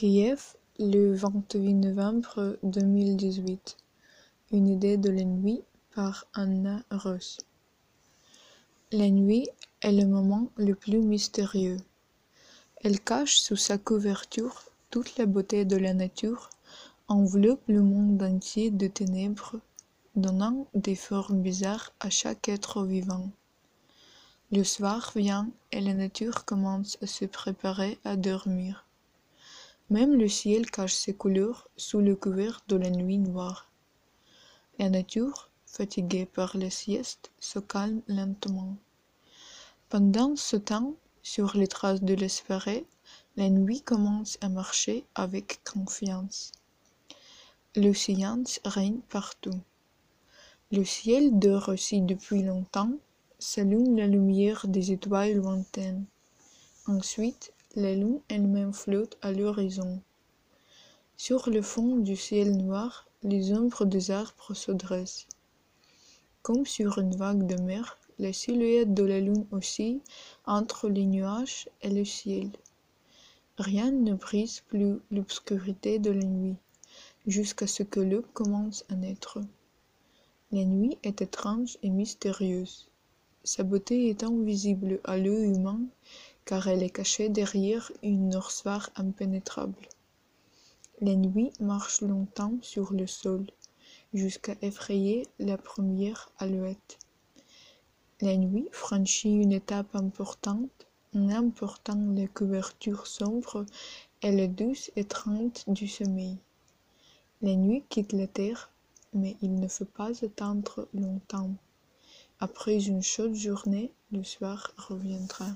Kiev, le 28 novembre 2018. Une idée de la nuit par Anna Ross. La nuit est le moment le plus mystérieux. Elle cache sous sa couverture toute la beauté de la nature, enveloppe le monde entier de ténèbres, donnant des formes bizarres à chaque être vivant. Le soir vient et la nature commence à se préparer à dormir. Même le ciel cache ses couleurs sous le couvert de la nuit noire. La nature, fatiguée par la sieste, se calme lentement. Pendant ce temps, sur les traces de l'espéré, la nuit commence à marcher avec confiance. Le silence règne partout. Le ciel dort aussi depuis longtemps, s'allume la lumière des étoiles lointaines. Ensuite, la lune elle-même flotte à l'horizon. Sur le fond du ciel noir, les ombres des arbres se dressent. Comme sur une vague de mer, la silhouette de la lune oscille entre les nuages et le ciel. Rien ne brise plus l'obscurité de la nuit, jusqu'à ce que l'aube commence à naître. La nuit est étrange et mystérieuse. Sa beauté est invisible à l'œil humain car elle est cachée derrière une noirceur impénétrable. La nuit marche longtemps sur le sol, jusqu'à effrayer la première alouette. La nuit franchit une étape importante en emportant la couverture sombre et la douce étreinte du sommeil. La nuit quitte la terre, mais il ne faut pas attendre longtemps. Après une chaude journée, le soir reviendra.